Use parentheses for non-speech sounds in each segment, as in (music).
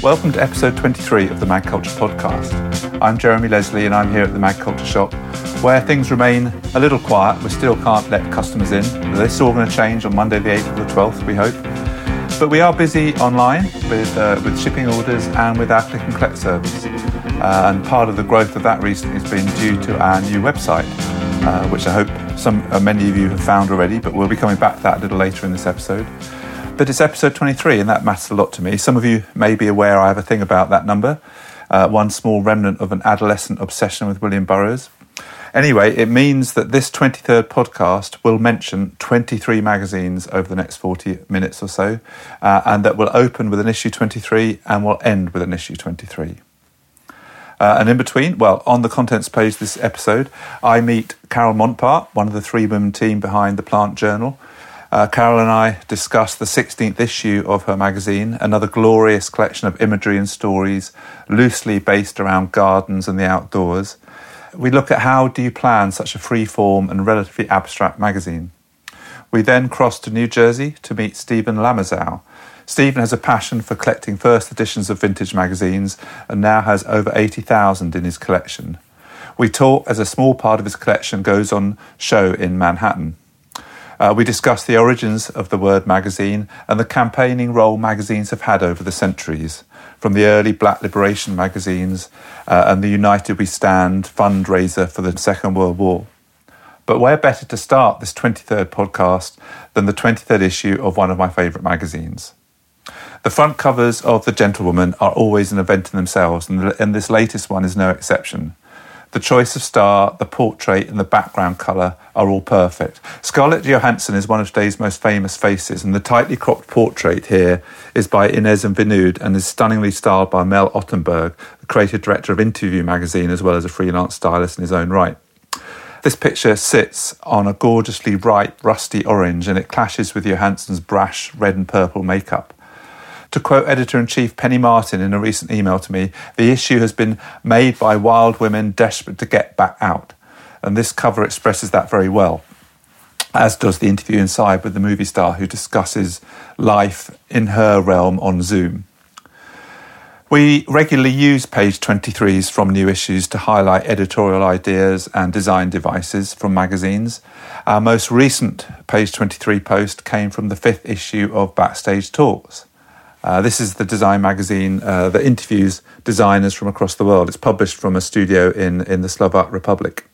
Welcome to episode 23 of the magCulture podcast. I'm Jeremy Leslie and I'm here at the magCulture shop where things remain a little quiet. We still can't let customers in. This is all going to change on Monday, the 8th or the 12th, we hope. But we are busy online with, uh, with shipping orders and with our click and collect service. Uh, and part of the growth of that recently has been due to our new website, uh, which I hope some uh, many of you have found already, but we'll be coming back to that a little later in this episode. But it's episode 23, and that matters a lot to me. Some of you may be aware I have a thing about that number, uh, one small remnant of an adolescent obsession with William Burroughs. Anyway, it means that this 23rd podcast will mention 23 magazines over the next 40 minutes or so, uh, and that will open with an issue 23 and will end with an issue 23. Uh, and in between, well, on the contents page this episode, I meet Carol Montpart, one of the three women team behind the Plant Journal, uh, Carol and I discussed the 16th issue of her magazine, another glorious collection of imagery and stories loosely based around gardens and the outdoors. We look at how do you plan such a free form and relatively abstract magazine. We then cross to New Jersey to meet Steven Lomazow. Stephen has a passion for collecting first editions of vintage magazines and now has over 80,000 in his collection. We talk as a small part of his collection goes on show in Manhattan. Uh, we discuss the origins of the word magazine and the campaigning role magazines have had over the centuries, from the early black liberation magazines uh, and the United We Stand fundraiser for the Second World War. But where better to start this 23rd podcast than the 23rd issue of one of my favourite magazines? The front covers of The Gentlewoman are always an event in themselves, and, this latest one is no exception. The choice of star, the portrait, and the background colour are all perfect. Scarlett Johansson is one of today's most famous faces, and the tightly cropped portrait here is by Inez and Vinoodh and is stunningly styled by Mel Ottenberg, the creative director of Interview magazine, as well as a freelance stylist in his own right. This picture sits on a gorgeously ripe, rusty orange, and it clashes with Johansson's brash red and purple makeup. To quote editor in chief Penny Martin in a recent email to me, the issue has been made by wild women desperate to get back out. And this cover expresses that very well, as does the interview inside with the movie star who discusses life in her realm on Zoom. We regularly use page 23s from new issues to highlight editorial ideas and design devices from magazines. Our most recent page 23 post came from the fifth issue of Backstage Talks. Uh, this is the design magazine uh, that interviews designers from across the world. It's published from a studio in, in the Slovak Republic.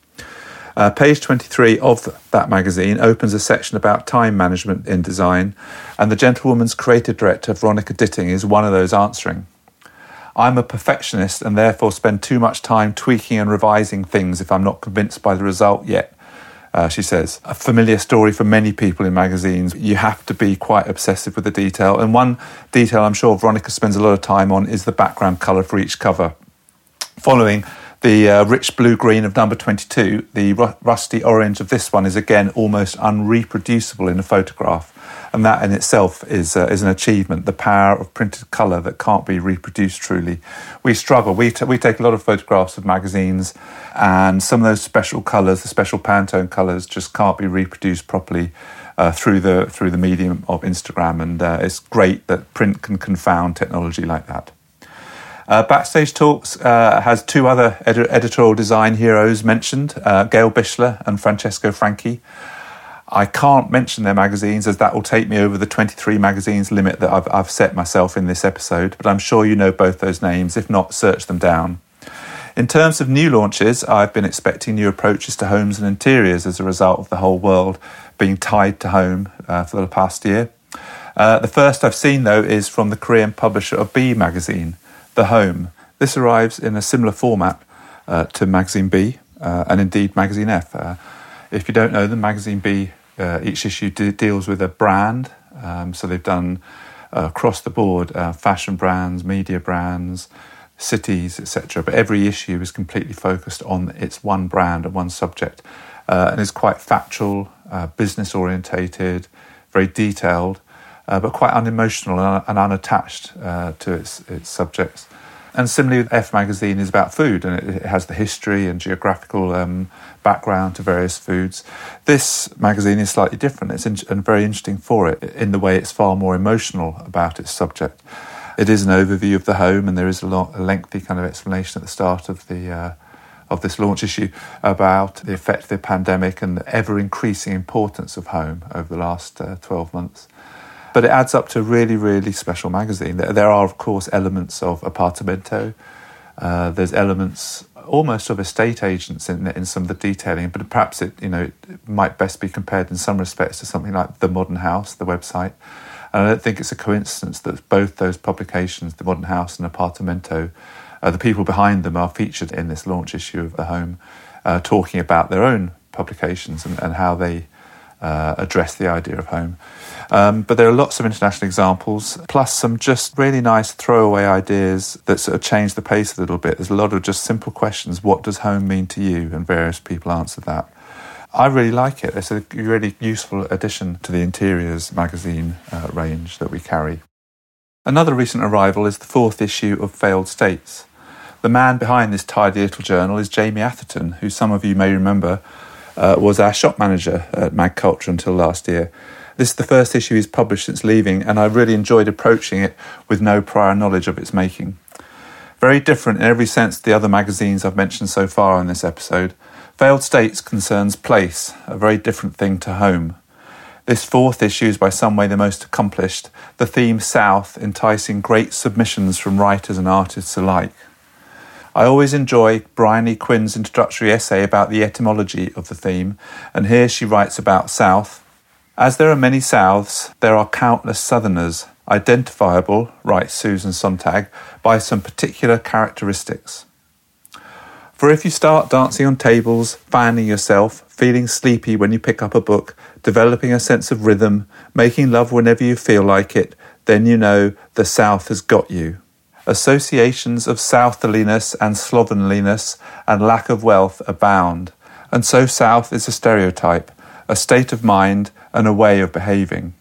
Uh, page 23 of that magazine opens a section about time management in design, and the Gentlewoman's creative director, Veronica Ditting, is one of those answering. I'm a perfectionist and therefore spend too much time tweaking and revising things if I'm not convinced by the result yet uh, she says. A familiar story for many people in magazines. You have to be quite obsessive with the detail. And one detail I'm sure Veronica spends a lot of time on is the background colour for each cover. Following the uh, rich blue green of number 22, the ru- rusty orange of this one is again almost unreproducible in a photograph. And that in itself is, uh, is an achievement, the power of printed colour that can't be reproduced truly. We struggle. We, t- we take a lot of photographs of magazines, and some of those special colours, the special Pantone colours, just can't be reproduced properly. Uh, through the through the medium of Instagram, and uh, it's great that print can confound technology like that. Uh, Backstage Talks uh, has two other ed- editorial design heroes mentioned: uh, Gail Bichler and Francesco Franchi. I can't mention their magazines as that will take me over the 23 magazines limit that I've, I've set myself in this episode, but I'm sure you know both those names. If not, search them down. In terms of new launches, I've been expecting new approaches to homes and interiors as a result of the whole world being tied to home uh, for the past year. Uh, the first I've seen, though, is from the Korean publisher of B magazine, The Home. This arrives in a similar format uh, to Magazine B uh, and indeed Magazine F. Uh, if you don't know them, Magazine B uh, each issue de- deals with a brand. Um, so they've done uh, across the board uh, fashion brands, media brands, cities, etc. But every issue is completely focused on its one brand and one subject, uh, and is quite factual, uh, business orientated, very detailed, uh, but quite unemotional and, and unattached to its its subjects. And similarly, F Magazine is about food and it, has the history and geographical um, background to various foods. This magazine is slightly different it's in, and very interesting for it in the way it's far more emotional about its subject. It is an overview of the home, and there is a, a lengthy kind of explanation at the start of the uh, of this launch issue about the effect of the pandemic and the ever increasing importance of home over the last uh, 12 months. But it adds up to a really, really special magazine. There are, of course, elements of Apartamento. Uh, there's elements almost of estate agents in, in some of the detailing, but perhaps it, you know, it might best be compared in some respects to something like The Modern House, the website. And I don't think it's a coincidence that both those publications, The Modern House and Apartamento, uh, the people behind them are featured in this launch issue of The Home, uh, talking about their own publications and, and how they uh, address the idea of home. Um, but there are lots of international examples, plus some just really nice throwaway ideas that sort of change the pace a little bit. There's a lot of just simple questions. What does home mean to you? And various people answer that. I really like it. It's a really useful addition to the Interiors magazine uh, range that we carry. Another recent arrival is the fourth issue of Failed States. The man behind this tidy little journal is Jamie Atherton, who some of you may remember uh, was our shop manager at magCulture until last year. This is the first issue he's published since leaving, and I really enjoyed approaching it with no prior knowledge of its making. Very different in every sense to the other magazines I've mentioned so far in this episode. Failed States concerns place, a very different thing to home. This fourth issue is by some way the most accomplished, the theme South enticing great submissions from writers and artists alike. I always enjoy Bryony Quinn's introductory essay about the etymology of the theme, and here she writes about South. As there are many Souths, there are countless Southerners, identifiable, writes Susan Sontag, by some particular characteristics. For if you start dancing on tables, fanning yourself, feeling sleepy when you pick up a book, developing a sense of rhythm, making love whenever you feel like it, then you know the South has got you associations of southerliness and slovenliness and lack of wealth abound, and so south is a stereotype, a state of mind, and a way of behaving.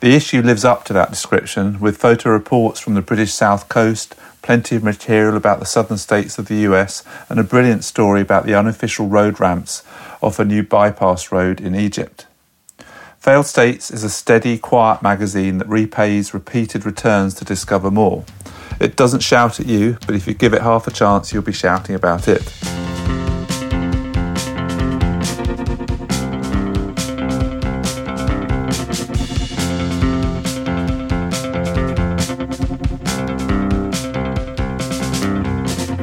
The issue lives up to that description, with photo reports from the British South Coast, plenty of material about the southern states of the US, and a brilliant story about the unofficial road ramps off a new bypass road in Egypt. Failed States is a steady, quiet magazine that repays repeated returns to discover more. It doesn't shout at you, but if you give it half a chance, you'll be shouting about it.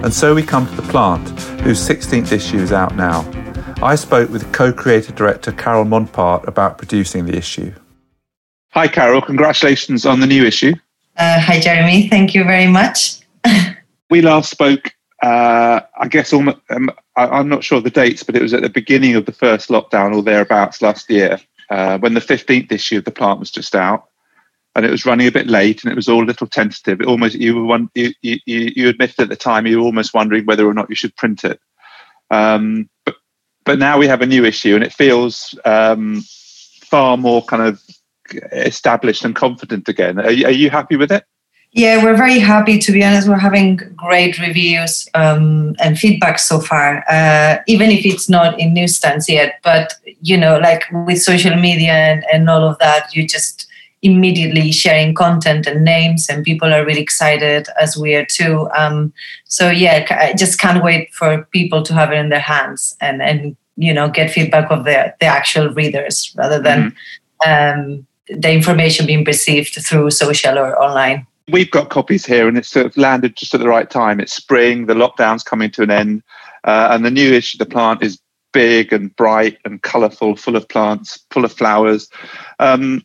And so we come to The Plant, whose 16th issue is out now. I spoke with co creator director Carol Montpart about producing the issue. Hi, Carol. Congratulations on the new issue. Uh, hi, Jeremy. Thank you very much. (laughs) we last spoke, uh, I guess, almost, um, I, am not sure the dates, but it was at the beginning of the first lockdown or thereabouts last year uh, when the 15th issue of The Plant was just out. And it was running a bit late, and it was all a little tentative. It almost you were one, you, you, you admitted at the time you were almost wondering whether or not you should print it. Um, but but now we have a new issue, and it feels um, far more kind of established and confident again. Are, are you happy with it? Yeah, we're very happy. To be honest, we're having great reviews um, and feedback so far, uh, even if it's not in newsstands yet. But you know, like with social media and, and all of that, you just immediately sharing content and names, and people are really excited as we are too. Um, so yeah, I just can't wait for people to have it in their hands and and you know get feedback of the the actual readers rather than. Mm-hmm. Um, the information being perceived through social or online. We've got copies here, and it's sort of landed just at the right time. It's spring, the lockdown's coming to an end, uh, and the new issue, the plant is big and bright and colourful, full of plants, full of flowers. Um,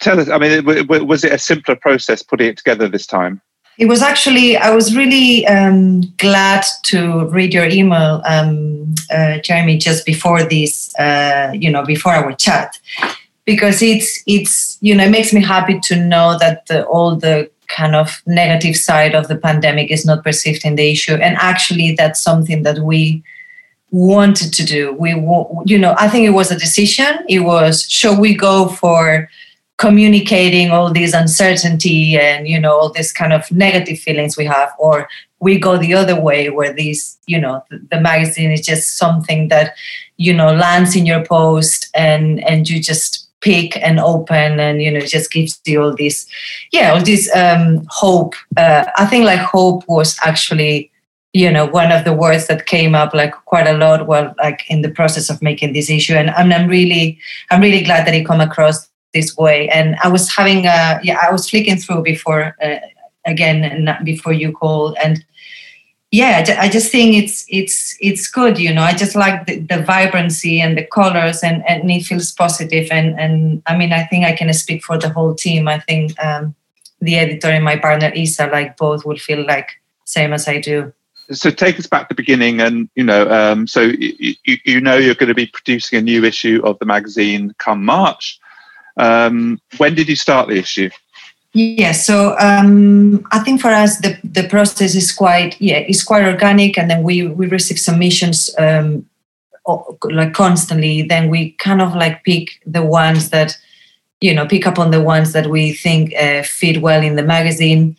tell us, I mean, was it a simpler process putting it together this time? It was actually, I was really um, glad to read your email, um, uh, Jeremy, just before this, uh, you know, before our chat because it's it's you know it makes me happy to know that the, all the kind of negative side of the pandemic is not perceived in the issue. And actually that's something that we wanted to do. We you know i think it was a decision. It was should we go for communicating all this uncertainty and you know all this kind of negative feelings we have or we go the other way where these you know the, the magazine is just something that you know lands in your post and and you just pick and open and you know just gives you all this yeah all this um, hope. Uh, i think like hope was actually you know one of the words that came up like quite a lot while like in the process of making this issue. And i'm, I'm really i'm really glad that it come across this way. And i was having a yeah i was flicking through before uh, again before you called. And yeah i just think it's it's it's good you know i just like the, the vibrancy and the colors and and it feels positive and and i mean i think i can speak for the whole team. I think um, the editor and my partner isa like both will feel like same as i do. So take us back to the beginning and you know um, so you, you know you're going to be producing a new issue of the magazine come march. Um, when did you start the issue Yes, so um, I think for us the, the process is quite yeah it's quite organic, and then we we receive submissions um, like constantly. Then we kind of like pick the ones that you know pick up on the ones that we think uh, fit well in the magazine.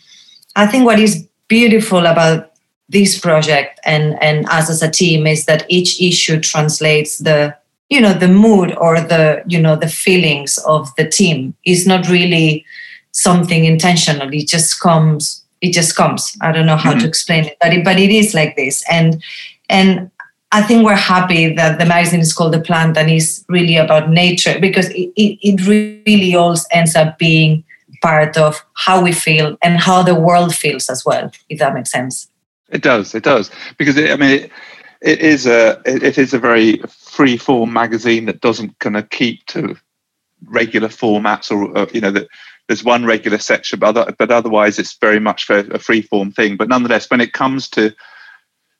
I think what is beautiful about this project and and us as a team is that each issue translates the you know the mood or the you know the feelings of the team. Is not really something intentional. It just comes. It just comes. I don't know how mm-hmm. to explain it, but it, but it is like this. And and I think we're happy that the magazine is called The Plant and is really about nature because it, it, it really all ends up being part of how we feel and how the world feels as well, if that makes sense. It does. It does because it, I mean, it, it is a it is a very free form magazine that doesn't kind of keep to regular formats or, or you know that there's one regular section, but, other, but otherwise it's very much a free form thing. But nonetheless, when it comes to,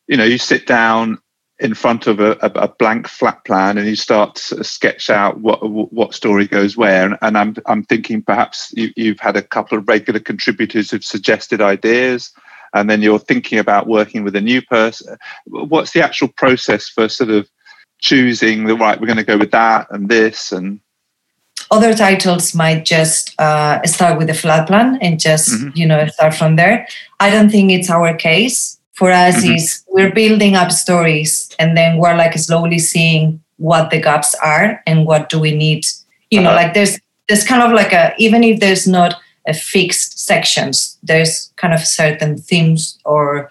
you know, you sit down in front of a, a, blank flat plan and you start to sketch out what what story goes where. And, and I'm I'm thinking perhaps you, you've had a couple of regular contributors who've suggested ideas, and then you're thinking about working with a new person. What's the actual process for sort of choosing the right? We're going to go with that and this and other titles might just uh, start with a flat plan and just mm-hmm. you know start from there i don't think it's our case for us mm-hmm. is we're building up stories and then we're like slowly seeing what the gaps are and what do we need you know uh-huh. like there's there's kind of like a even if there's not a fixed sections there's kind of certain themes or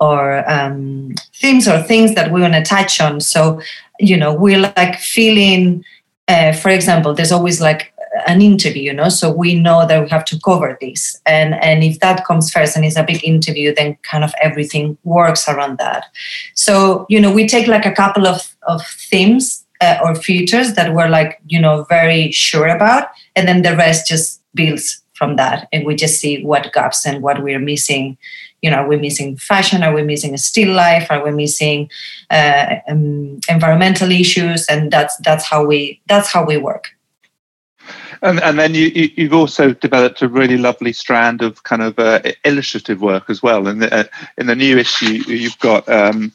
or um, themes or things that we want to touch on so you know we're like feeling uh, for example, there's always like an interview, you know, so we know that we have to cover this. And, and if that comes first and it's a big interview, then kind of everything works around that. So, you know, we take like a couple of, of themes uh, or features that we're like, you know, very sure about. And then the rest just builds from that. And we just see what gaps and what we're missing you know, are we missing fashion? Are we missing a still life? Are we missing uh, um, environmental issues? And that's that's how we that's how we work. And, and then you, you, have also developed a really lovely strand of kind of uh, illustrative work as well. And uh, in the new issue, you've got um,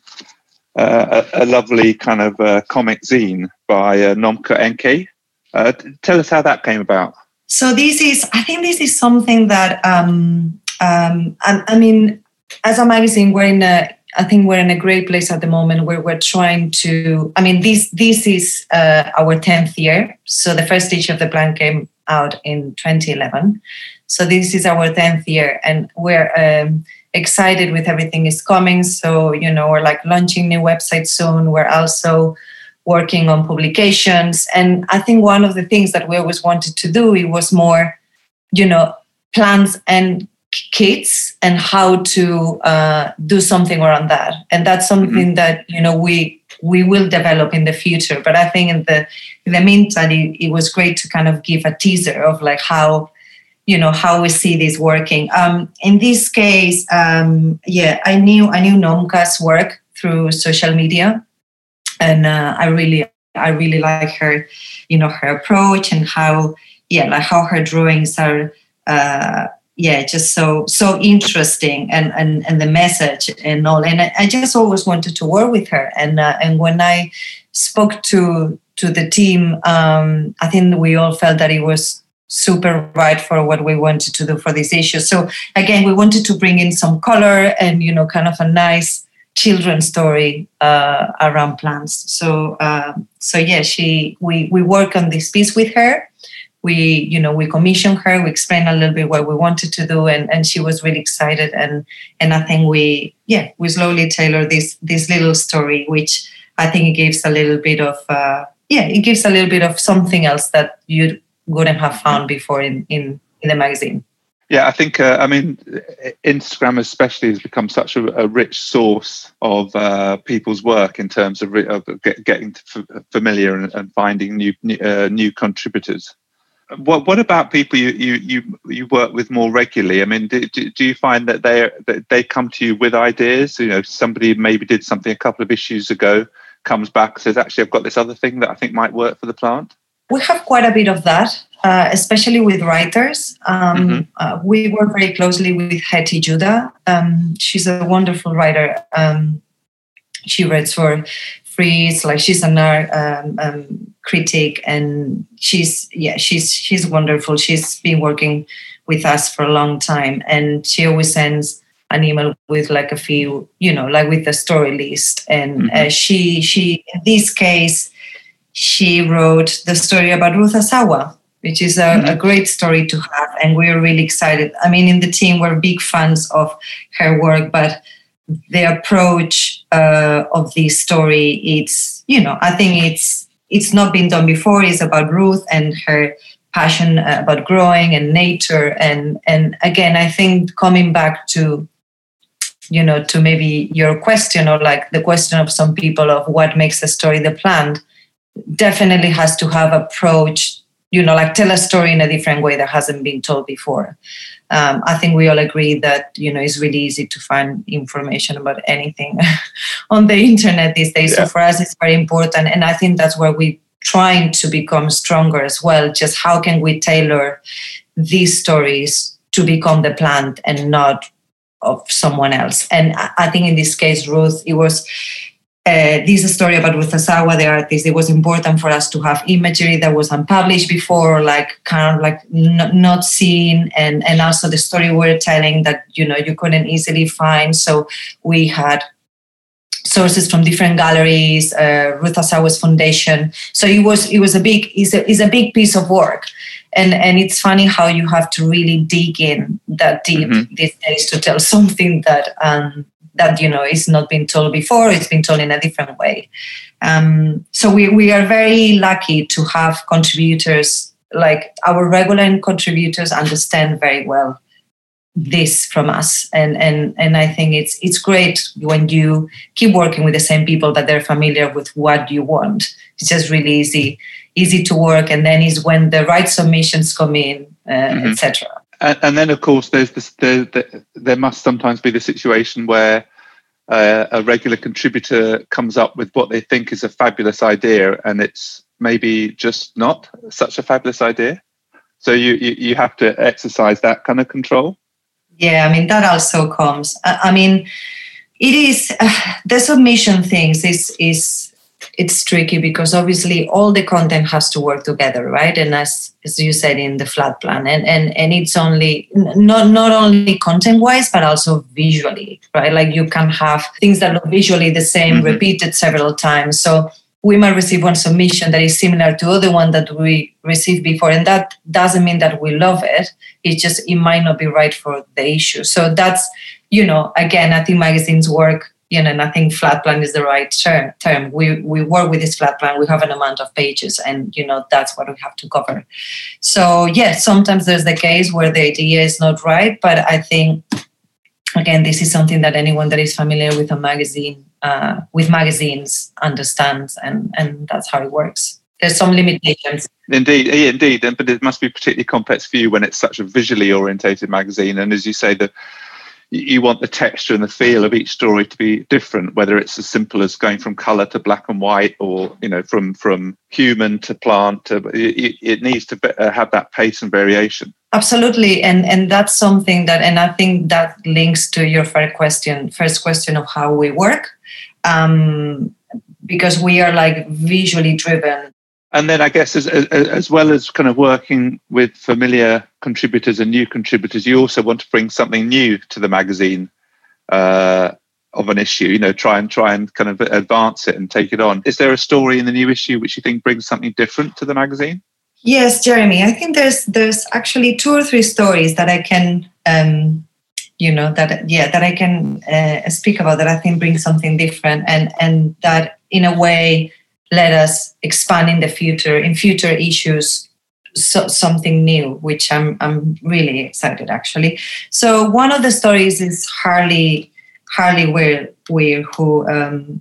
uh, a, a, lovely kind of uh, comic zine by uh, Nomka Enke. Uh, tell us how that came about. So this is, I think, this is something that um, um, and I mean, as a magazine, we're in a I think we're in a great place at the moment where we're trying to. I mean, this this is uh, our tenth year. So the first issue of the plant came out in 2011. So this is our tenth year, and we're um, excited with everything is coming. So you know, we're like launching new website soon. We're also working on publications, and I think one of the things that we always wanted to do it was more, you know, plans and kids and how to uh, do something around that. And that's something mm-hmm. that you know we we will develop in the future. But i think in the in the meantime it, it, was great to kind of give a teaser of like how you know how we see this working. Um, in this case um, yeah i knew i knew nomka's work through social media. And uh, i really i really like her you know her approach and how yeah like how her drawings are uh, yeah just so so interesting and and and the message and all and I, I just always wanted to work with her and uh, and when I spoke to to the team um, I think we all felt that it was super right for what we wanted to do for this issue so again we wanted to bring in some color and you know kind of a nice children's story uh, around plants. So uh, so yeah, she we we work on this piece with her. We you know we commissioned her. We explained a little bit what we wanted to do, and and she was really excited. And and I think we yeah we slowly tailor this this little story, which I think it gives a little bit of uh, yeah it gives a little bit of something else that you wouldn't have found before in in in the magazine. Yeah, I think uh, I mean Instagram especially has become such a, a rich source of uh, people's work in terms of, of get, getting familiar and, and, finding new uh, new contributors. What what about people you, you you you work with more regularly? I mean, do, do you find that they that they come to you with ideas? You know, somebody maybe did something a couple of issues ago, comes back says, actually, I've got this other thing that I think might work for the plant. We have quite a bit of that uh, especially with writers. Um, mm-hmm. uh, we work very closely with Hetty Judah. Um, she's a wonderful writer. Um, she writes for Frieze, like she's an art um, um, critic, and she's yeah, she's she's wonderful. She's been working with us for a long time, and she always sends an email with like a few, you know, like with the story list. And mm-hmm. uh, she she in this case she wrote the story about Ruth Asawa, which is a, mm-hmm. a, great story to have. And we're really excited. I mean, in the team, we're big fans of her work, but the approach uh, of this story, it's, you know, I think it's, it's not been done before. It's about Ruth and her passion uh, about growing and nature. And, and again, I think coming back to, you know, to maybe your question or like the question of some people of what makes a story the plant, definitely has to have approach you know like tell a story in a different way that hasn't been told before um, i think we all agree that you know it's really easy to find information about anything (laughs) on the internet these days. Yeah. so for us it's very important. And i think that's where we're trying to become stronger as well. Just how can we tailor these stories to become the plant and not of someone else? And i think in this case ruth it was uh, this story about Ruth Asawa, the artist, it was important for us to have imagery that was unpublished before, like kind of like n- not seen, and and also the story we're telling that you know you couldn't easily find. So we had sources from different galleries, uh, Ruth Asawa's foundation. So it was it was a big is a, is a big piece of work, and and it's funny how you have to really dig in that deep mm-hmm. these days to tell something that um, that you know is not been told before it's been told in a different way. Um, so we, we are very lucky to have contributors like our regular contributors understand very well this from us. And and and i think it's it's great when you keep working with the same people that they're familiar with what you want. It's just really easy easy to work and then is when the right submissions come in uh, mm-hmm. etc and, and, then of course there's this there, there, must sometimes be the situation where uh, a regular contributor comes up with what they think is a fabulous idea and it's maybe just not such a fabulous idea. So you you, you have to exercise that kind of control. Yeah i mean that also comes. I, I mean it is uh, the submission things is is it's tricky because obviously all the content has to work together right? And as as you said in the flat plan. And and and it's only not not only content wise but also visually right? Like you can have things that look visually the same mm-hmm. repeated several times. So we might receive one submission that is similar to other one that we received before. And that doesn't mean that we love it. It's just it might not be right for the issue. So that's you know again i think magazines work you know, and I think flat plan is the right term. Term. We we work with this flat plan. We have an amount of pages, and you know that's what we have to cover. So yes, yeah, sometimes there's the case where the idea is not right, but I think again this is something that anyone that is familiar with a magazine uh, with magazines understands, and and that's how it works. There's some limitations. Indeed, indeed, but it must be particularly complex for you when it's such a visually orientated magazine, and as you say, the you want the texture and the feel of each story to be different whether it's as simple as going from color to black and white or you know from from human to plant to, it, it needs to be, uh, have that pace and variation. Absolutely and and that's something that and i think that links to your first question first question of how we work. Um, because we are like visually driven and then I guess as, as, as well as kind of working with familiar contributors and new contributors, you also want to bring something new to the magazine. Uh, of an issue, you know, try and try and kind of advance it and take it on. Is there a story in the new issue which you think brings something different to the magazine? Yes, Jeremy. I think there's there's actually two or three stories that I can, um, you know, that yeah, that I can uh, speak about that I think bring something different and and that in a way let us expand in the future in future issues so, something new, which I'm I'm really excited actually. So one of the stories is Harley Harley Weir, Weir who um,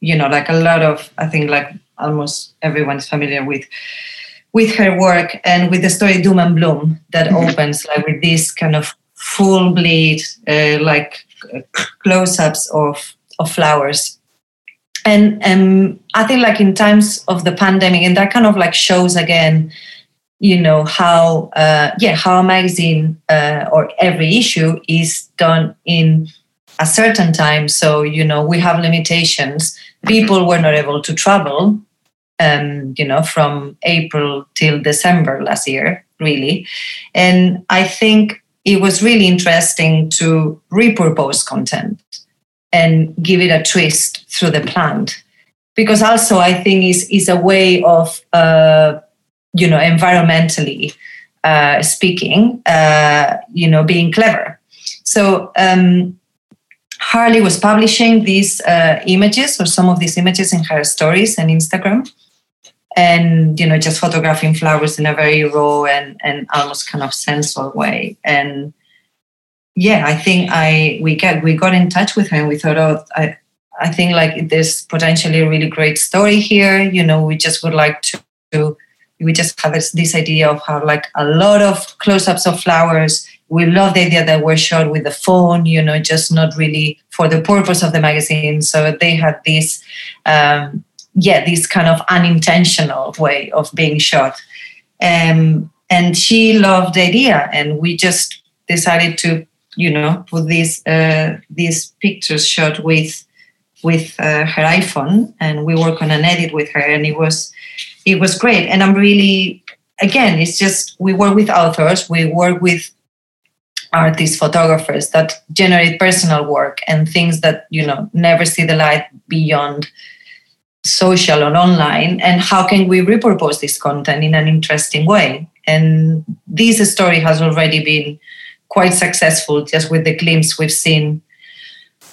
you know like a lot of I think like almost everyone's familiar with with her work and with the story Doom and Bloom that mm-hmm. opens like with this kind of full bleed uh, like close-ups of of flowers and um, I think like in times of the pandemic and that kind of like shows again you know how uh, yeah how a magazine uh, or every issue is done in a certain time. So you know we have limitations. People were not able to travel um, you know from april till december last year really. And i think it was really interesting to repurpose content and give it a twist through the plant because also i think is is a way of uh, you know, environmentally uh, speaking, uh, you know, being clever. So um, Harley was publishing these uh, images or some of these images in her stories and Instagram, and you know, just photographing flowers in a very raw and and almost kind of sensual way. And yeah, I think I we get we got in touch with her and we thought, oh, I I think like there's potentially a really great story here. You know, we just would like to, to we just have this, this idea of how like a lot of close-ups of flowers. We love the idea that we're shot with the phone you know just not really for the purpose of the magazine. So they had this um, yeah this kind of unintentional way of being shot um, and she loved the idea and we just decided to you know put these uh, these pictures shot with with uh, her iphone and we work on an edit with her and it was it was great. And I'm really, again, it's just we work with authors, we work with artists, photographers that generate personal work and things that, you know, never see the light beyond social and online. And how can we repurpose this content in an interesting way? And this story has already been quite successful just with the glimpse we've seen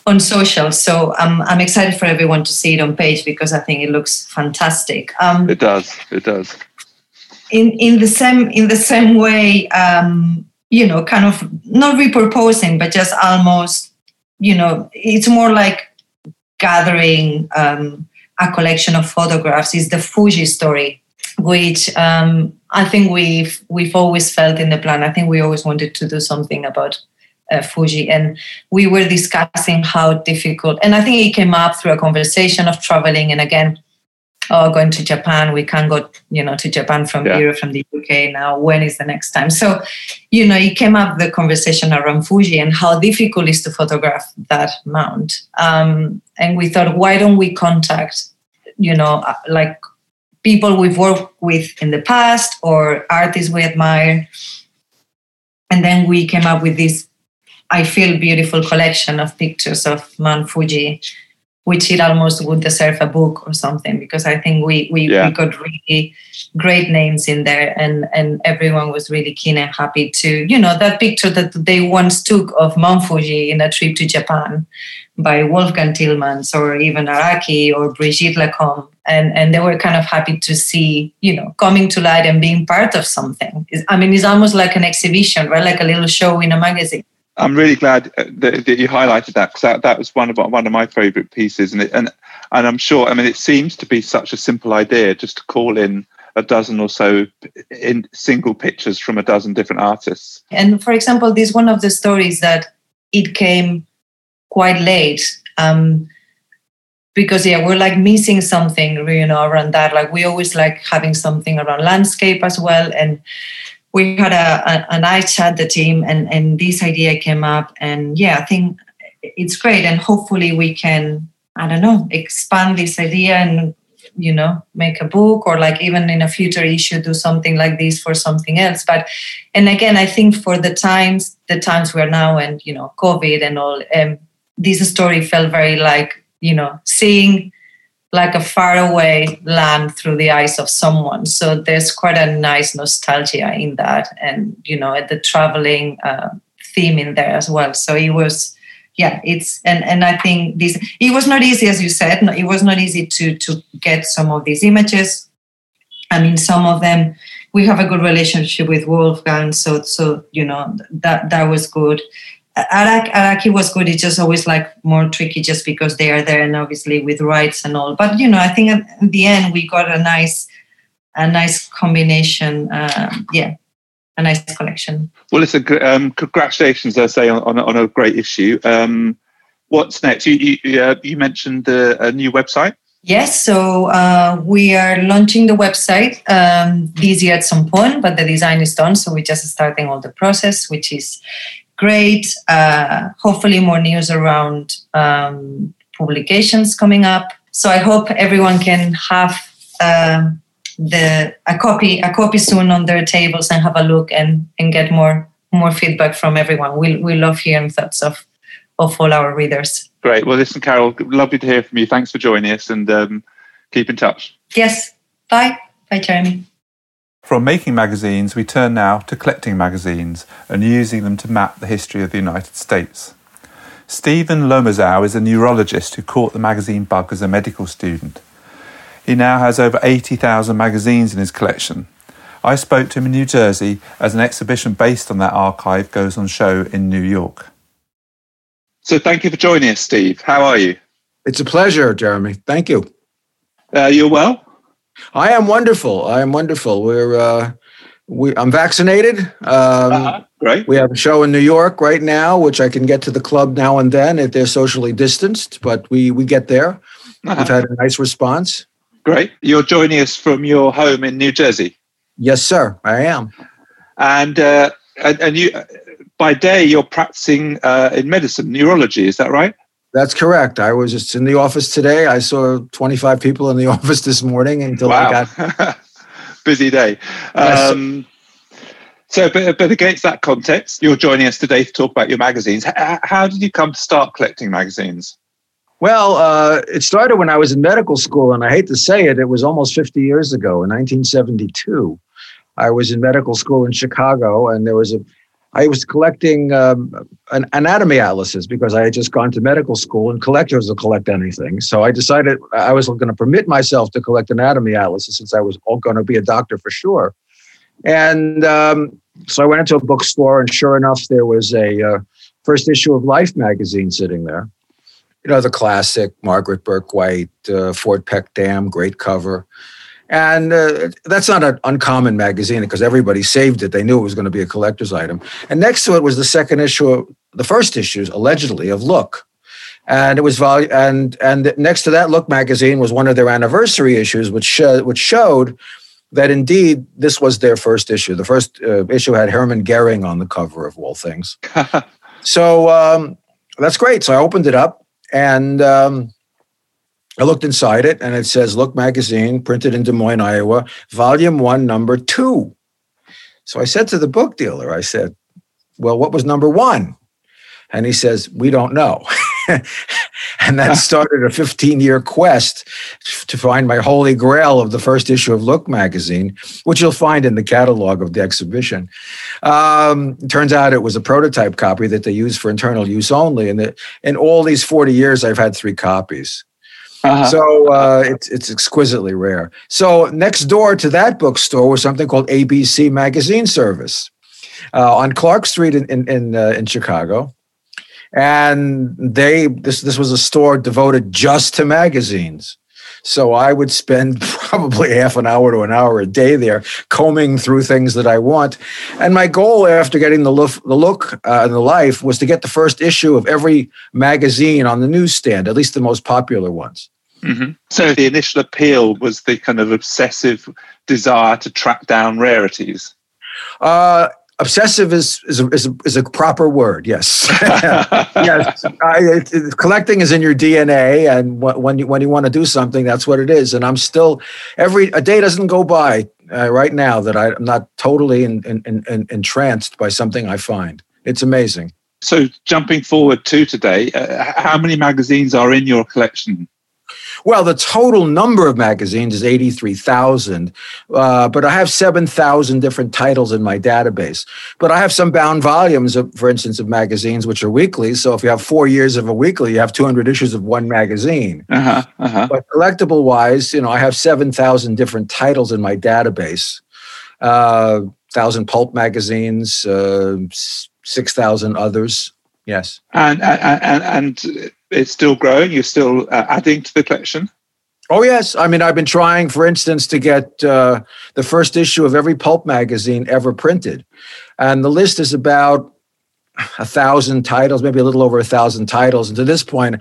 on social. So um, I'm excited for everyone to see it on page because I think it looks fantastic. Um, it does. It does. In in the same in the same way, um, you know, kind of not repurposing, but just almost, you know, it's more like gathering um, a collection of photographs. Is the Fuji story, which um, I think we've we've always felt in the plan. I think we always wanted to do something about uh, Fuji, and we were discussing how difficult. And I think it came up through a conversation of traveling, and again, oh, going to Japan. We can't go, you know, to Japan from yeah. here, from the UK now. When is the next time? So, you know, it came up the conversation around Fuji and how difficult it is to photograph that mount. Um, and we thought, why don't we contact, you know, uh, like people we've worked with in the past or artists we admire. And then we came up with this I feel beautiful collection of pictures of Mount Fuji, which it almost would deserve a book or something because I think we we, yeah. we got really great names in there and and everyone was really keen and happy to you know that picture that they once took of Mount Fuji in a trip to Japan by Wolfgang Tillmans or even Araki or Brigitte Lacombe and and they were kind of happy to see you know coming to light and being part of something i mean it's almost like an exhibition right like a little show in a magazine I'm really glad uh, that, that you highlighted that because that, that was one of one of my favourite pieces, and it, and and I'm sure. I mean, it seems to be such a simple idea just to call in a dozen or so in single pictures from a dozen different artists. And for example, this one of the stories that it came quite late. Um, because yeah, we're like missing something, you know, around that. Like we always like having something around landscape as well, and we had a, a, a nice chat the team and and this idea came up. And yeah i think it's great. And hopefully we can i don't know expand this idea and you know make a book or like even in a future issue do something like this for something else. But and again i think for the times the times we're now and you know covid and all um, this story felt very like you know seeing like a faraway land through the eyes of someone. So there's quite a nice nostalgia in that, and you know, the traveling uh, theme in there as well. So it was, yeah, it's and and I think this it was not easy as you said. No, it was not easy to to get some of these images. I mean, some of them we have a good relationship with Wolfgang, so so you know that that was good. Araki, Araki was good. It's just always like more tricky, just because they are there, and obviously with rights and all. But you know, I think at the end we got a nice, a nice combination. Um, yeah, a nice collection. Well, listen, um, congratulations, I say, on, on, a great issue. Um, what's next? You you, uh, you mentioned the, a new website. Yes, so uh, we are launching the website um, this year at some point, but the design is done. So we're just starting all the process, which is great. Uh, hopefully, more news around um, publications coming up. So I hope everyone can have uh, the a copy a copy soon on their tables and have a look and and get more more feedback from everyone. We we love hearing thoughts of of all our readers. Great. Well, listen, Carol, lovely to hear from you. Thanks for joining us, and um, keep in touch. Yes. Bye. Bye, Jeremy. From making magazines, we turn now to collecting magazines and using them to map the history of the United States. Steven Lomazow is a neurologist who caught the magazine bug as a medical student. He now has over 80,000 magazines in his collection. I spoke to him in New Jersey as an exhibition based on that archive goes on show in New York. So, thank you for joining us, Steve. How are you? It's a pleasure, Jeremy. Thank you. Uh, you're well? I am wonderful. I am wonderful. We're uh, we. I'm vaccinated. Um, uh-huh. Great. We have a show in New York right now, which I can get to the club now and then if they're socially distanced, but we we get there. Uh-huh. We've had a nice response. Great. You're joining us from your home in New Jersey. Yes, sir. I am. And uh, and, and you, by day, you're practicing uh, in medicine, neurology. Is that right? That's correct. I was just in the office today. I saw 25 people in the (laughs) office this morning until wow. I got (laughs) busy day. Um, so, but, but against that context, you're joining us today to talk about your magazines. How, how did you come to start collecting magazines? Well, uh, it started when I was in medical school, and I hate to say it, it was almost 50 years ago in 1972. I was in medical school in Chicago, and there was a I was collecting um, an anatomy atlases because I had just gone to medical school and collectors will collect anything. So I decided I was going to permit myself to collect anatomy atlases since I was all going to be a doctor for sure. And um, so I went into a bookstore, and sure enough, there was a uh, first issue of Life magazine sitting there. You know, the classic Margaret Bourke White, uh, Fort Peck Dam, great cover. And uh, that's not an uncommon magazine because everybody saved it. They knew it was going to be a collector's item. And next to it was the second issue, the first issues, allegedly, of Look. And it was vol- and and next to that Look magazine was one of their anniversary issues, which sh- which showed that indeed this was their first issue. The first uh, issue had Hermann Goering on the cover of all things. (laughs) so um, that's great. So I opened it up, and um, I looked inside it and it says Look Magazine, printed in Des Moines, Iowa, volume one, number two. So I said to the book dealer, I said, Well, what was number one? And he says, We don't know. (laughs) and that started a 15 year quest to find my holy grail of the first issue of Look magazine, which you'll find in the catalog of the exhibition. Um, turns out it was a prototype copy that they used for internal use only. And that in all these 40 years, I've had three copies. Uh-huh. So uh, it's it's exquisitely rare. So next door to that bookstore was something called ABC Magazine Service uh, on Clark Street in in in, uh, in, Chicago, and they this this was a store devoted just to magazines. So I would spend (laughs) probably half an hour to an hour a day there combing through things that I want. And my goal after getting the look, the look uh, and the life was to get the first issue of every magazine on the newsstand, at least the most popular ones. Mm-hmm. So the initial appeal was the kind of obsessive desire to track down rarities. Uh, obsessive is is a, is a, is a proper word. Yes, (laughs) yes. I, it, collecting is in your DNA, and when you when you want to do something, that's what it is. And I'm still every a day doesn't go by uh, right now that I, am not totally in, in, in, entranced by something I find. It's amazing. So, jumping forward to today, uh, how many magazines are in your collection? Well, the total number of magazines is 83,000, uh, but I have 7,000 different titles in my database. But I have some bound volumes, of, for instance, of magazines which are weekly. So if you have four years of a weekly, you have 200 issues of one magazine. Uh-huh, uh-huh. But collectible wise, you know, I have 7,000 different titles in my database. Uh, thousand pulp magazines, uh, six thousand others. Yes, and and and it's still growing. You're still uh, adding to the collection. Oh yes, I mean I've been trying, for instance, to get uh, the first issue of every pulp magazine ever printed, and the list is about a thousand titles, maybe a little over a thousand titles. And to this point,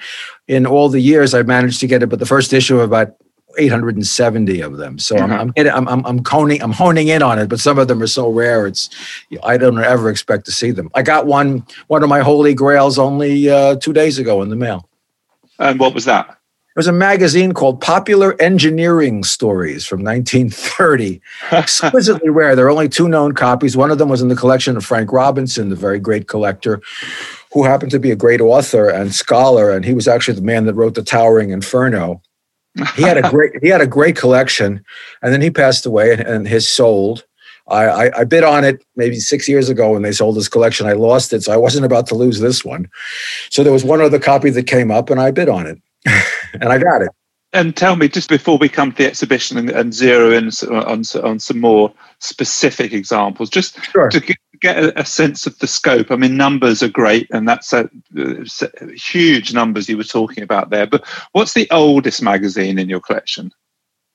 in all the years, I've managed to get it. But the first issue of about 870 of them. So mm-hmm. I'm, I'm, I'm, I'm, honing, I'm honing in on it, but some of them are so rare. It's, I don't ever expect to see them. I got one, one of my holy grails only uh, two days ago in the mail. And what was that? There was a magazine called Popular Engineering Stories from 1930. (laughs) Exquisitely rare. There are only two known copies. One of them was in the collection of Frank Robinson, the very great collector, who happened to be a great author and scholar. And he was actually the man that wrote The Towering Inferno he had a great he had a great collection, and then he passed away, and, and his sold. I, I, I, bid on it maybe six years ago when they sold his collection. I lost it, so I wasn't about to lose this one. So there was one other copy that came up, and I bid on it, and I got it. And tell me, just before we come to the exhibition and, and zero in on, on some more specific examples, just sure. to get a, a, sense of the scope. I mean, numbers are great, and that's a, a, huge numbers you were talking about there. But what's the oldest magazine in your collection?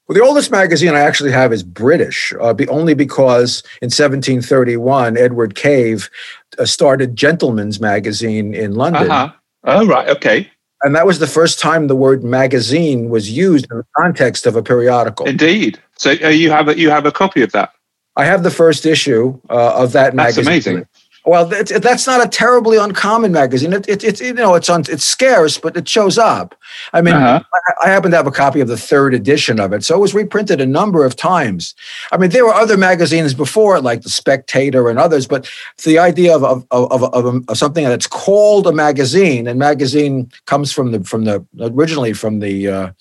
Well, the oldest magazine I actually have is British, uh, be, only because in 1731 Edward Cave uh, started Gentleman's Magazine in London. Uh-huh. Oh, right, okay. And that was the first time the word magazine was used in the context of a periodical. Indeed. So uh, you have a, you have a copy of that. I have the first issue uh, of that magazine. That's amazing. Well, that's, that's not a terribly uncommon magazine. It, it, it, you know, it's on, it's scarce, but it shows up. I mean, uh-huh. I, I, happen to have a copy of the third edition of it, so it was reprinted a number of times. I mean, there were other magazines before, it, like the Spectator and others, but the idea of of, of, of, of something that's called a magazine, and magazine comes from the from the originally from the uh,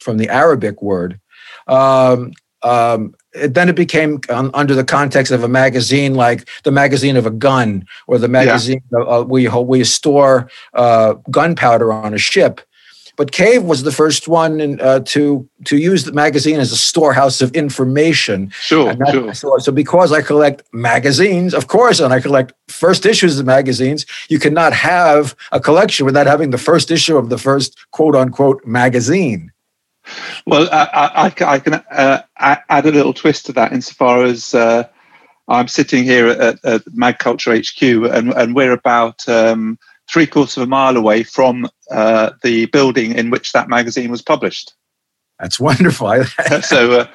from the Arabic word. Um, um, then it became um, under the context of a magazine like the magazine of a gun or the magazine yeah. uh, we we store uh, gunpowder on a ship. But Cave was the first one in, uh, to to use the magazine as a storehouse of information. Sure, that, sure. So, so because I collect magazines, of course, and I collect first issues of magazines, you cannot have a collection without having the first issue of the first quote unquote magazine. Well, I, I, I can uh, add a little twist to that insofar as uh, I'm sitting here at, at magCulture HQ, and, and we're about um, three quarters of a mile away from uh, the building in which that magazine was published. That's wonderful. (laughs) so, uh,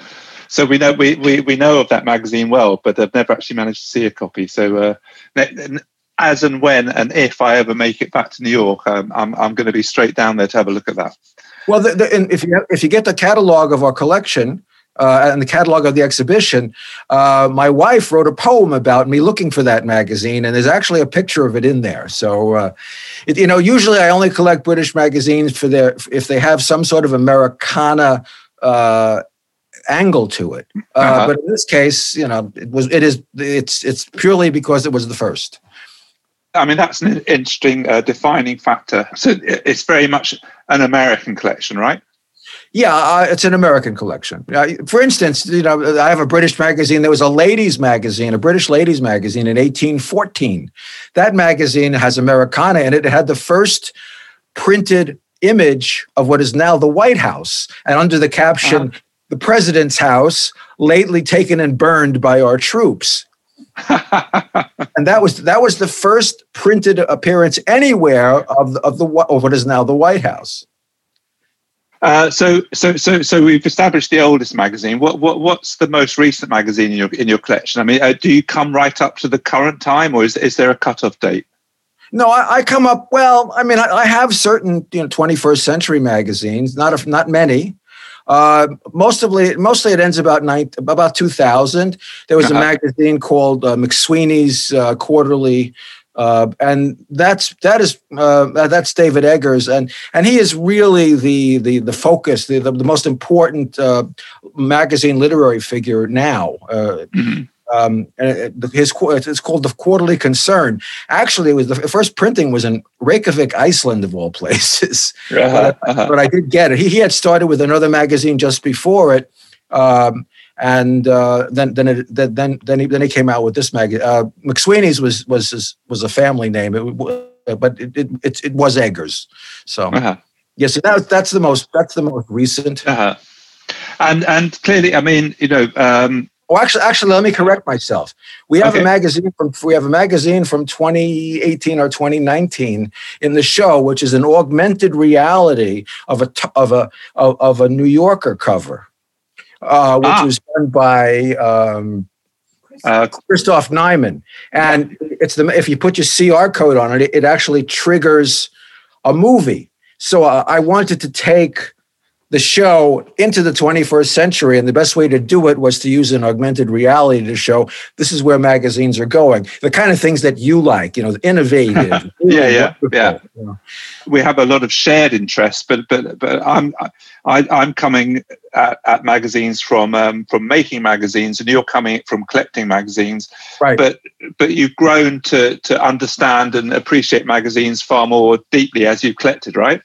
so we know we, we, we know of that magazine well, but I've never actually managed to see a copy. So, uh, as and when and if I ever make it back to New York, um, I'm I'm going to be straight down there to have a look at that. Well, the, the, if you if you get the catalog of our collection uh, and the catalog of the exhibition, uh, my wife wrote a poem about me looking for that magazine, and there's actually a picture of it in there. So, uh, it, you know, usually I only collect British magazines for their if they have some sort of Americana uh, angle to it. Uh, uh-huh. But in this case, you know, it was it is it's it's purely because it was the first. I mean, that's an interesting uh, defining factor. So it's very much an American collection, right? Yeah, uh, it's an American collection. Uh, for instance, you know, I have a British magazine. There was a ladies' magazine, a British ladies' magazine in 1814. That magazine has Americana in it. It had the first printed image of what is now the White House, and under the caption, uh-huh. "The President's House, lately taken and burned by our troops." (laughs) and that was that was the first printed appearance anywhere of the, of the of what is now the White House. Uh, so, so, so, so we've established the oldest magazine. What, what, what's the most recent magazine in your in your collection? I mean, uh, do you come right up to the current time, or is is there a cutoff date? No, I, I come up. Well, I mean, I, I, have certain you know 21st century magazines, not a, not many. Uh, mostly, mostly it ends about nine, about 2000. There was uh-huh. a magazine called uh, McSweeney's uh, Quarterly Uh, and that's that is uh, that's David Eggers, and and he is really the the the focus, the the, the most important uh, magazine literary figure now. Uh, mm-hmm. Um, his it's called the Quarterly Concern. Actually, it was the first printing was in Reykjavik, Iceland, of all places. (laughs) Uh-huh, but, uh-huh. but, I did get it. He, he had started with another magazine just before it. Um, and uh, then then it, then then he, then he came out with this magazine. Uh, McSweeney's was was was a family name, it, but it, it it, was Eggers. So uh-huh. yes, yeah, so that, that's the most that's the most recent. Uh-huh. And and clearly, I mean, you know. Um, Oh, actually, actually, let me correct myself. We have okay. a magazine from we have a magazine from 2018 or 2019 in the show, which is an augmented reality of a of a of, of a New Yorker cover uh, which ah. was done by um, uh, Christoph Niemann. And it's the if you put your CR code on it, it actually triggers a movie. So uh, I wanted to take the show into the 21st century. And the best way to do it was to use an augmented reality to show this is where magazines are going. The kind of things that you like, you know, innovative. (laughs) yeah, yeah, yeah. Know. We have a lot of shared interests, but but but I'm I, am i am coming at, at, magazines from um, from making magazines, and you're coming from collecting magazines. Right. But but you've grown to to understand and appreciate magazines far more deeply as you've collected, right?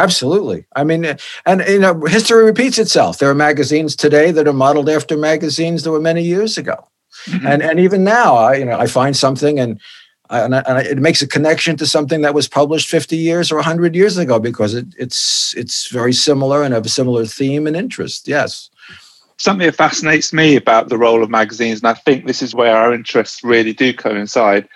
Absolutely. I mean, and you know, history repeats itself. There are magazines today that are modeled after magazines that were many years ago, mm-hmm. and and even now, I you know, I find something and. I, and, I, and it makes a connection to something that was published 50 years or 100 years ago because it, it's it's very similar and have a similar theme and interest. Yes something that fascinates me about the role of magazines, and I think this is where our interests really do coincide,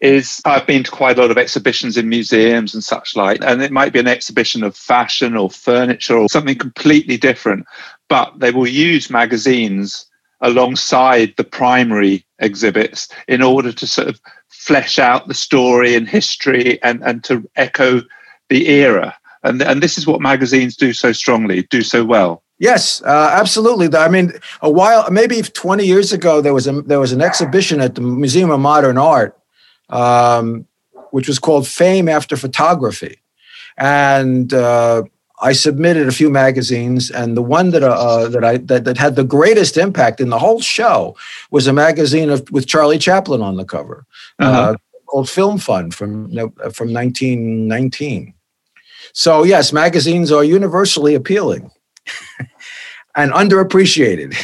is I've been to quite a lot of exhibitions in museums and such like, and it might be an exhibition of fashion or furniture or something completely different, but they will use magazines alongside the primary exhibits in order to sort of flesh out the story and history and, and to echo the era. And, and this is what magazines do so strongly, do so well. Yes, uh, absolutely. I mean, a while, maybe 20 years ago, there was a there was an exhibition at the Museum of Modern Art um, which was called Fame After Photography. And uh, I submitted a few magazines, and the one that uh, that I that, that had the greatest impact in the whole show was a magazine of, with Charlie Chaplin on the cover, uh-huh. uh, called Film Fun from from 1919. So yes, magazines are universally appealing (laughs) and underappreciated.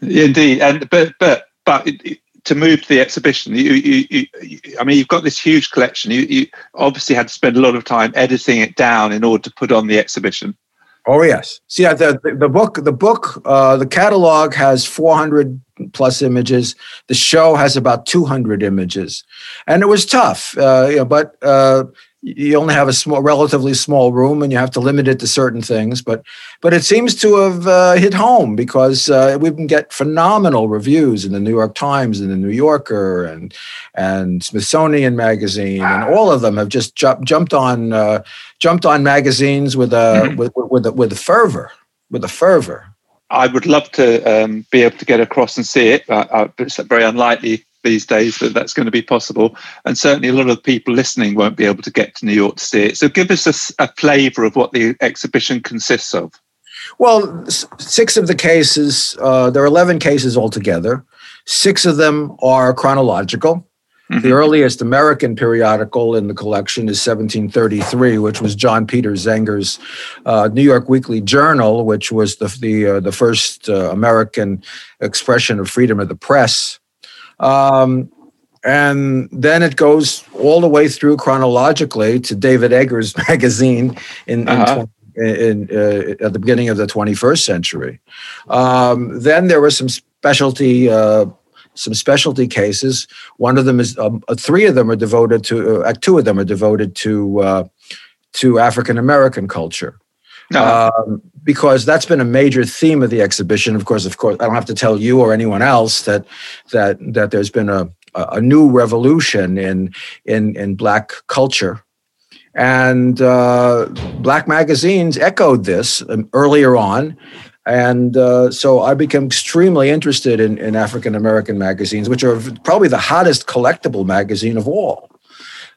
Indeed, and but but but to move to the exhibition, you, you, you, I mean, you've got this huge collection. You, you obviously had to spend a lot of time editing it down in order to put on the exhibition. Oh yes. See, the the book, the book, uh, the catalog has 400 plus images. The show has about 200 images, and it was tough. Uh, you know, but uh, you only have a small, relatively small room, and you have to limit it to certain things. But but it seems to have uh, hit home because uh, we can get phenomenal reviews in the New York Times and the New Yorker and and Smithsonian Magazine, and all of them have just ju- jumped on uh, jumped on magazines with a mm-hmm. with with a, with a fervor with a fervor. I would love to um, be able to get across and see it. Uh, it's very unlikely these days that that's going to be possible. And certainly a lot of people listening won't be able to get to New York to see it. So give us a, a flavour of what the exhibition consists of. Well, six of the cases, uh, there are 11 cases altogether. Six of them are chronological. Mm-hmm. The earliest American periodical in the collection is 1733, which was John Peter Zenger's uh, New York Weekly Journal, which was the the, uh, the first uh, American expression of freedom of the press. Um, and then it goes all the way through chronologically to David Eggers' (laughs) magazine in, uh-huh. in, in uh, at the beginning of the 21st century. Um, then there were some specialty uh, some specialty cases. One of them is um, uh, three of them are devoted to uh, two of them are devoted to uh, to African American culture. Um, because that's been a major theme of the exhibition. Of course, of course, I don't have to tell you or anyone else that that that there's been a a new revolution in in in black culture, and uh, black magazines echoed this um, earlier on. And uh, so I became extremely interested in, in African American magazines, which are probably the hottest collectible magazine of all.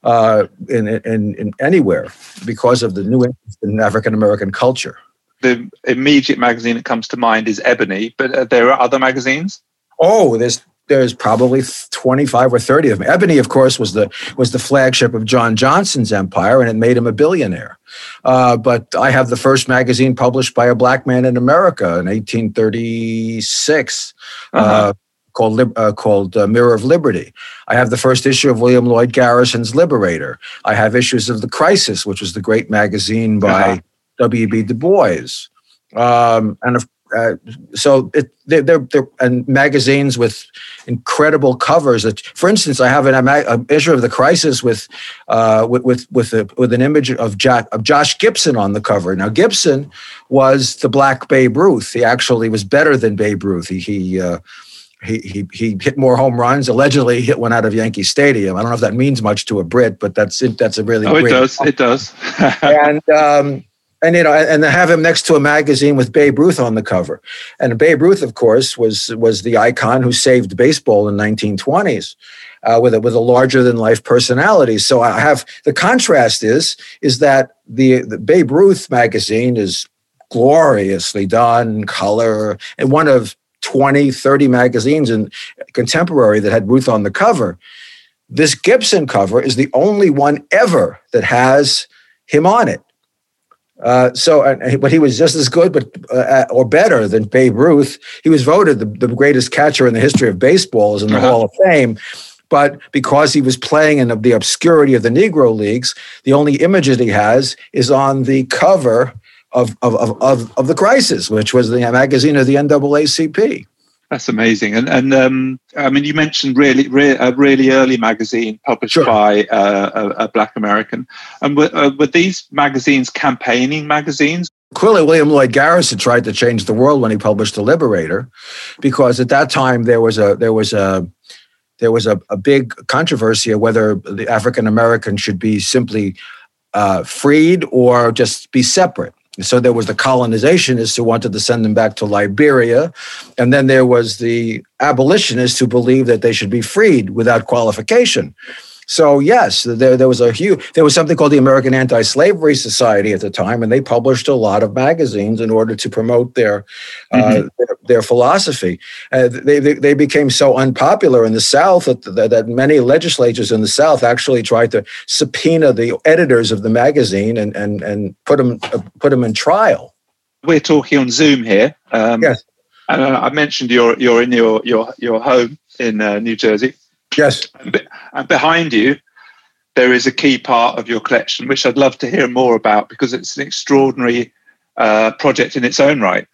Uh, in, in, in anywhere because of the new interest in African American culture. The immediate magazine that comes to mind is Ebony, but uh, there are other magazines. Oh, there's there's probably 25 or 30 of them. Ebony, of course, was the was the flagship of John Johnson's empire, and it made him a billionaire. Uh, but I have the first magazine published by a black man in America in 1836. Uh-huh. Uh, called uh, called uh, Mirror of Liberty. I have the first issue of William Lloyd Garrison's Liberator. I have issues of The Crisis, which was the great magazine by uh-huh. W.B. Du Bois. Um, and of, uh, so it, they're, they're, they're, and magazines with incredible covers. That, for instance, I have an a issue of the Crisis with uh, with with with, a, with an image of, Jack, of Josh Gibson on the cover. Now Gibson was the Black Babe Ruth. He actually was better than Babe Ruth. He he. Uh, he, he, he hit more home runs. Allegedly, hit one out of Yankee Stadium. I don't know if that means much to a Brit, but that's it. That's a really oh, it does. It does. (laughs) and um, and you know, and have him next to a magazine with Babe Ruth on the cover. And Babe Ruth, of course, was was the icon who saved baseball in the 1920s. Uh, with a with a larger than life personality. So I have the contrast is is that the, the Babe Ruth magazine is gloriously done, color, and one of 20, 30 magazines in contemporary that had Ruth on the cover. This Gibson cover is the only one ever that has him on it. Uh, so, uh, but he was just as good, but uh, or better than Babe Ruth. He was voted the, the greatest catcher in the history of baseball, is in the uh-huh. Hall of Fame. But because he was playing in the obscurity of the Negro leagues, the only image that he has is on the cover of of of of, of the Crisis, which was the magazine of the NAACP. That's amazing. And and um, I mean, you mentioned really, really a really early magazine published sure. by uh, a, a, Black American. And were, uh, were these magazines campaigning magazines? Clearly, William Lloyd Garrison tried to change the world when he published The Liberator, because at that time there was a there was a there was a, a big controversy of whether the African American should be simply uh, freed or just be separate. So there was the colonizationists who wanted to send them back to Liberia. And then there was the abolitionists who believed that they should be freed without qualification. So yes, there, there was a huge there was something called the American Anti-Slavery Society at the time, and they published a lot of magazines in order to promote their uh, mm-hmm. uh, their, their, philosophy. Uh, they, they, they became so unpopular in the South that, that, that many legislatures in the South actually tried to subpoena the editors of the magazine and and and put them uh, put them in trial. We're talking on Zoom here. Um, yes. And I mentioned you're you're in your your your home in uh, New Jersey. Yes. And behind you, there is a key part of your collection, which I'd love to hear more about because it's an extraordinary uh, project in its own right.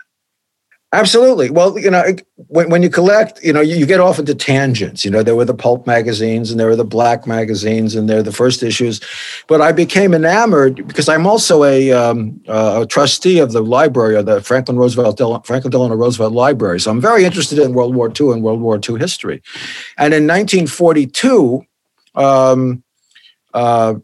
Absolutely. Well, you know, when, when you collect, you know, you, you, get off into tangents. You know, there were the pulp magazines and there were the black magazines and they're the first issues. But I became enamored because I'm also a, um, uh, a trustee of the library of the Franklin Roosevelt Del- Franklin Delano Roosevelt Library. So I'm very interested in World War II and World War II history. And in 1942, um, uh,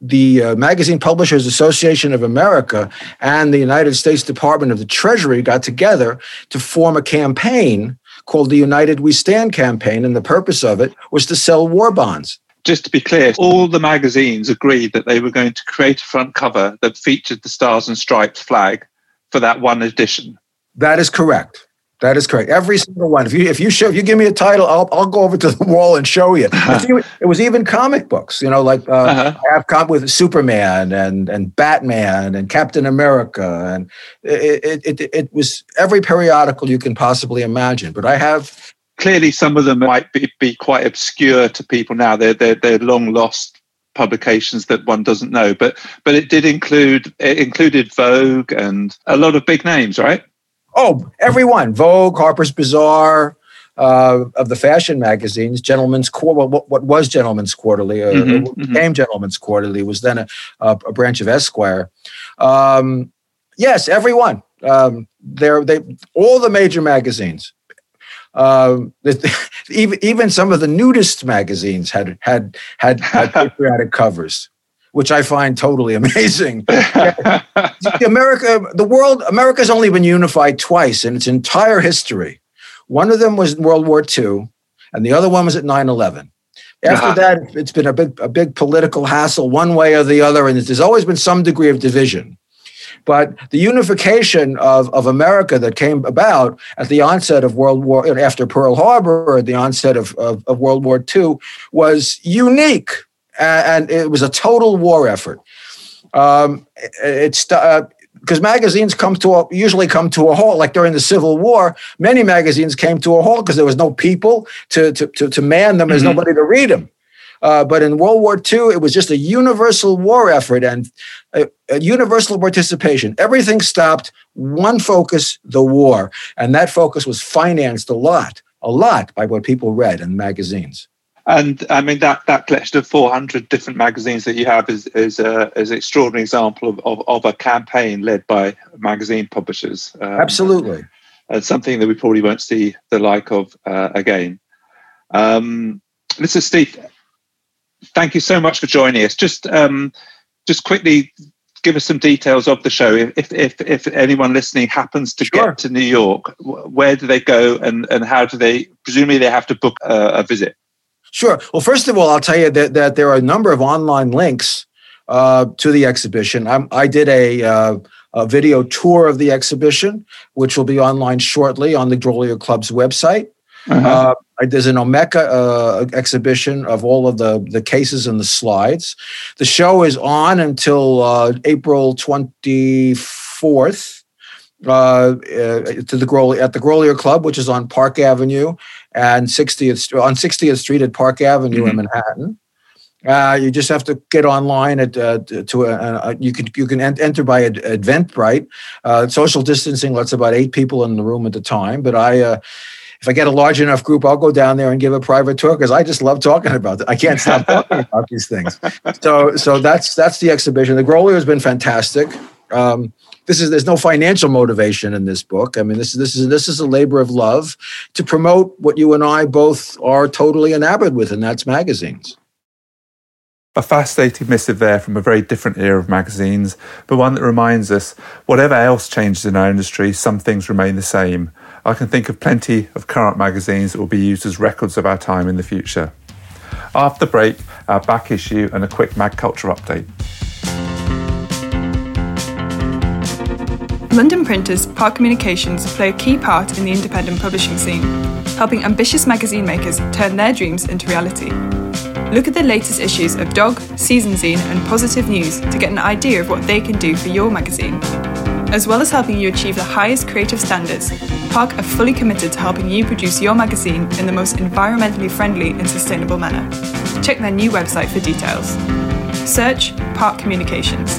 the uh, Magazine Publishers Association of America and the United States Department of the Treasury got together to form a campaign called the United We Stand campaign. And the purpose of it was to sell war bonds. Just to be clear, all the magazines agreed that they were going to create a front cover that featured the Stars and Stripes flag for that one edition. That is correct. That is correct. Every single one. If you if you show if you give me a title, I'll I'll go over to the (laughs) wall and show you. it was even comic books. You know, like uh, uh-huh. I have come with Superman and and Batman and Captain America, and it, it it it was every periodical you can possibly imagine. But I have clearly some of them might be, be quite obscure to people now. They're they're they're long lost publications that one doesn't know. But but it did include it included Vogue and a lot of big names, right? Oh, everyone. Vogue, Harper's Bazaar, uh, of the fashion magazines, Gentleman's Quarterly, what, what, was Gentleman's Quarterly, uh, mm-hmm, mm-hmm. became mm-hmm. Gentleman's Quarterly, was then a, a, a branch of Esquire. Um, yes, everyone. Um, they're, they all the major magazines. Um, (laughs) even even some of the nudist magazines had had had, had (laughs) patriotic covers which I find totally (laughs) amazing. (laughs) America, the world, America's only been unified twice in its entire history. One of them was in World War II, and the other one was at 9 11. After uh-huh. that, it's been a big, a big political hassle, one way or the other, and there's always been some degree of division. But the unification of, of America that came about at the onset of World War, after Pearl Harbor, at the onset of, of, of World War II, was unique. And it was a total war effort. Um, it's uh, because magazines come to a, usually come to a halt. Like during the Civil War, many magazines came to a halt because there was no people to to to, to man them. There's mm-hmm. nobody to read them. Uh, but in World War II, it was just a universal war effort and a, a universal participation. Everything stopped. One focus: the war, and that focus was financed a lot, a lot by what people read in magazines. And I mean that that collection of 400 different magazines that you have is is, a, is an extraordinary example of, of, of a campaign led by magazine publishers. Um, Absolutely, and something that we probably won't see the like of uh, again. Um, listen, Steve, thank you so much for joining us. Just um, just quickly give us some details of the show. If if if anyone listening happens to sure. get to New York, where do they go and and how do they? Presumably, they have to book a, a visit. Sure. Well, first of all, I'll tell you that, that there are a number of online links uh, to the exhibition. I'm, i did a, uh, a, video tour of the exhibition, which will be online shortly on the Grolier Club's website. Uh-huh. Uh, there's an Omeka uh, exhibition of all of the, the cases and the slides. The show is on until uh, April 24th. Uh, uh, to the Grolier at the Grolier Club, which is on Park Avenue and 60th on 60th Street at Park Avenue mm-hmm. in Manhattan. Uh, you just have to get online at uh, to a, a, you can you can enter by Eventbrite. Uh, social distancing lets about eight people in the room at the time, but I. Uh, if I get a large enough group, I'll go down there and give a private tour because I just love talking about it. I can't stop talking (laughs) about these things. So, so that's that's the exhibition. The Grolier has been fantastic. Um, this is there's no financial motivation in this book. I mean, this is this is this is a labor of love to promote what you and I both are totally enamored with, and that's magazines. A fascinating missive there from a very different era of magazines, but one that reminds us whatever else changes in our industry, some things remain the same. I can think of plenty of current magazines that will be used as records of our time in the future. After the break, our back issue and a quick magCulture update. London printers Park Communications play a key part in the independent publishing scene, helping ambitious magazine makers turn their dreams into reality. Look at the latest issues of Dog, Season Zine, and Positive News to get an idea of what they can do for your magazine. As well as helping you achieve the highest creative standards, Park are fully committed to helping you produce your magazine in the most environmentally friendly and sustainable manner. Check their new website for details. Search Park Communications.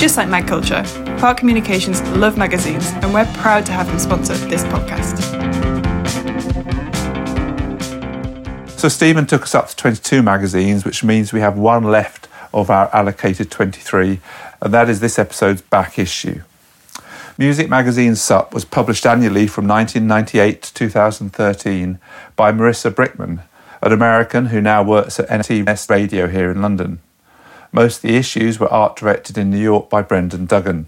Just like magCulture, Park Communications love magazines, and we're proud to have them sponsor this podcast. So, Steven took us up to 22 magazines, which means we have one left of our allocated 23, and that is this episode's back issue. Music magazine SUP was published annually from 1998 to 2013 by Marissa Brickman, an American who now works at NTS Radio here in London. Most of the issues were art directed in New York by Brendan Duggan.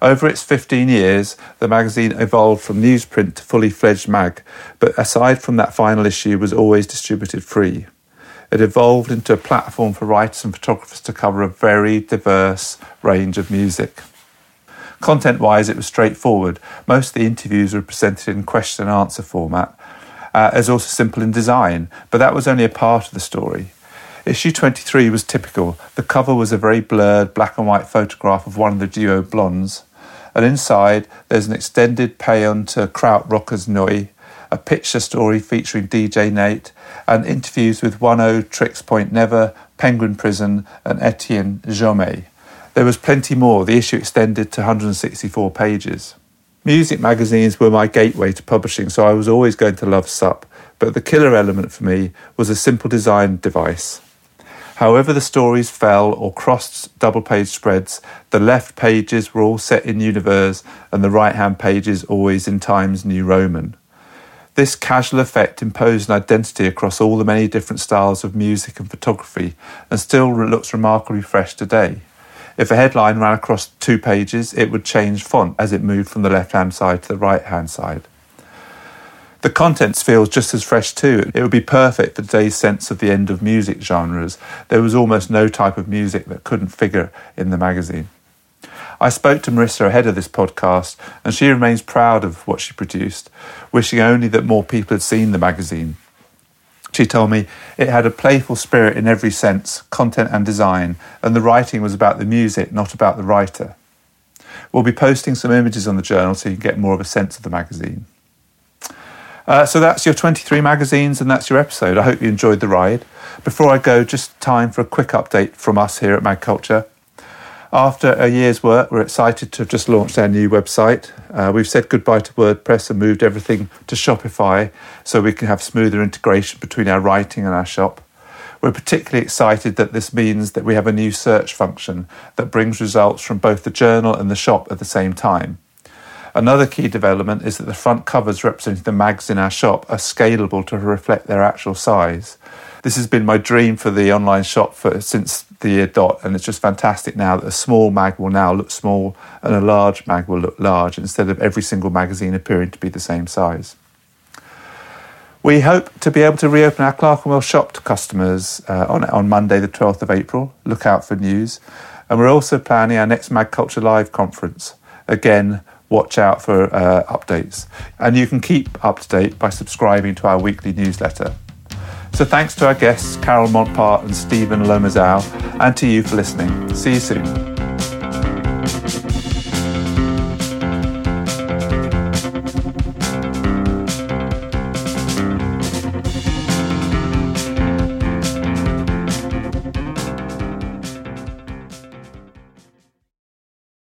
Over its 15 years, the magazine evolved from newsprint to fully fledged mag, but aside from that final issue, was always distributed free. It evolved into a platform for writers and photographers to cover a very diverse range of music. Content wise, it was straightforward. Most of the interviews were presented in question and answer format, uh, as also simple in design, but that was only a part of the story. Issue 23 was typical. The cover was a very blurred black and white photograph of one of the duo blondes. And inside, there's an extended paean to Krautrockers Neu, a picture story featuring DJ Nate, and interviews with Oneohtrix Point Never, Penguin Prison, and Etienne Jaumet. There was plenty more. The issue extended to 164 pages. Music magazines were my gateway to publishing, so I was always going to love SUP, but the killer element for me was a simple design device. However, the stories fell or crossed double page spreads, the left pages were all set in Univers and the right hand pages always in Times New Roman. This casual effect imposed an identity across all the many different styles of music and photography and still looks remarkably fresh today. If a headline ran across two pages, it would change font as it moved from the left hand side to the right hand side. The contents feels just as fresh too. It would be perfect for today's sense of the end of music genres. There was almost no type of music that couldn't figure in the magazine. I spoke to Marissa ahead of this podcast, and she remains proud of what she produced, wishing only that more people had seen the magazine. She told me it had a playful spirit in every sense, content and design, and the writing was about the music, not about the writer. We'll be posting some images on the journal so you can get more of a sense of the magazine. Uh, so that's your 23 magazines and that's your episode. I hope you enjoyed the ride. Before I go, just time for a quick update from us here at magCulture. After a year's work, we're excited to have just launched our new website. Uh, we've said goodbye to WordPress and moved everything to Shopify so we can have smoother integration between our writing and our shop. We're particularly excited that this means that we have a new search function that brings results from both the journal and the shop at the same time. Another key development is that the front covers representing the mags in our shop are scalable to reflect their actual size. This has been my dream for the online shop for since the year dot, and it's just fantastic now that a small mag will now look small and a large mag will look large instead of every single magazine appearing to be the same size. We hope to be able to reopen our Clerkenwell shop to customers uh, on, on Monday, the 12th of April. Look out for news. And we're also planning our next magCulture Live conference. Again, watch out for uh, updates. And you can keep up to date by subscribing to our weekly newsletter. So thanks to our guests, Carol Montpart and Steven Lomazow, and to you for listening. See you soon.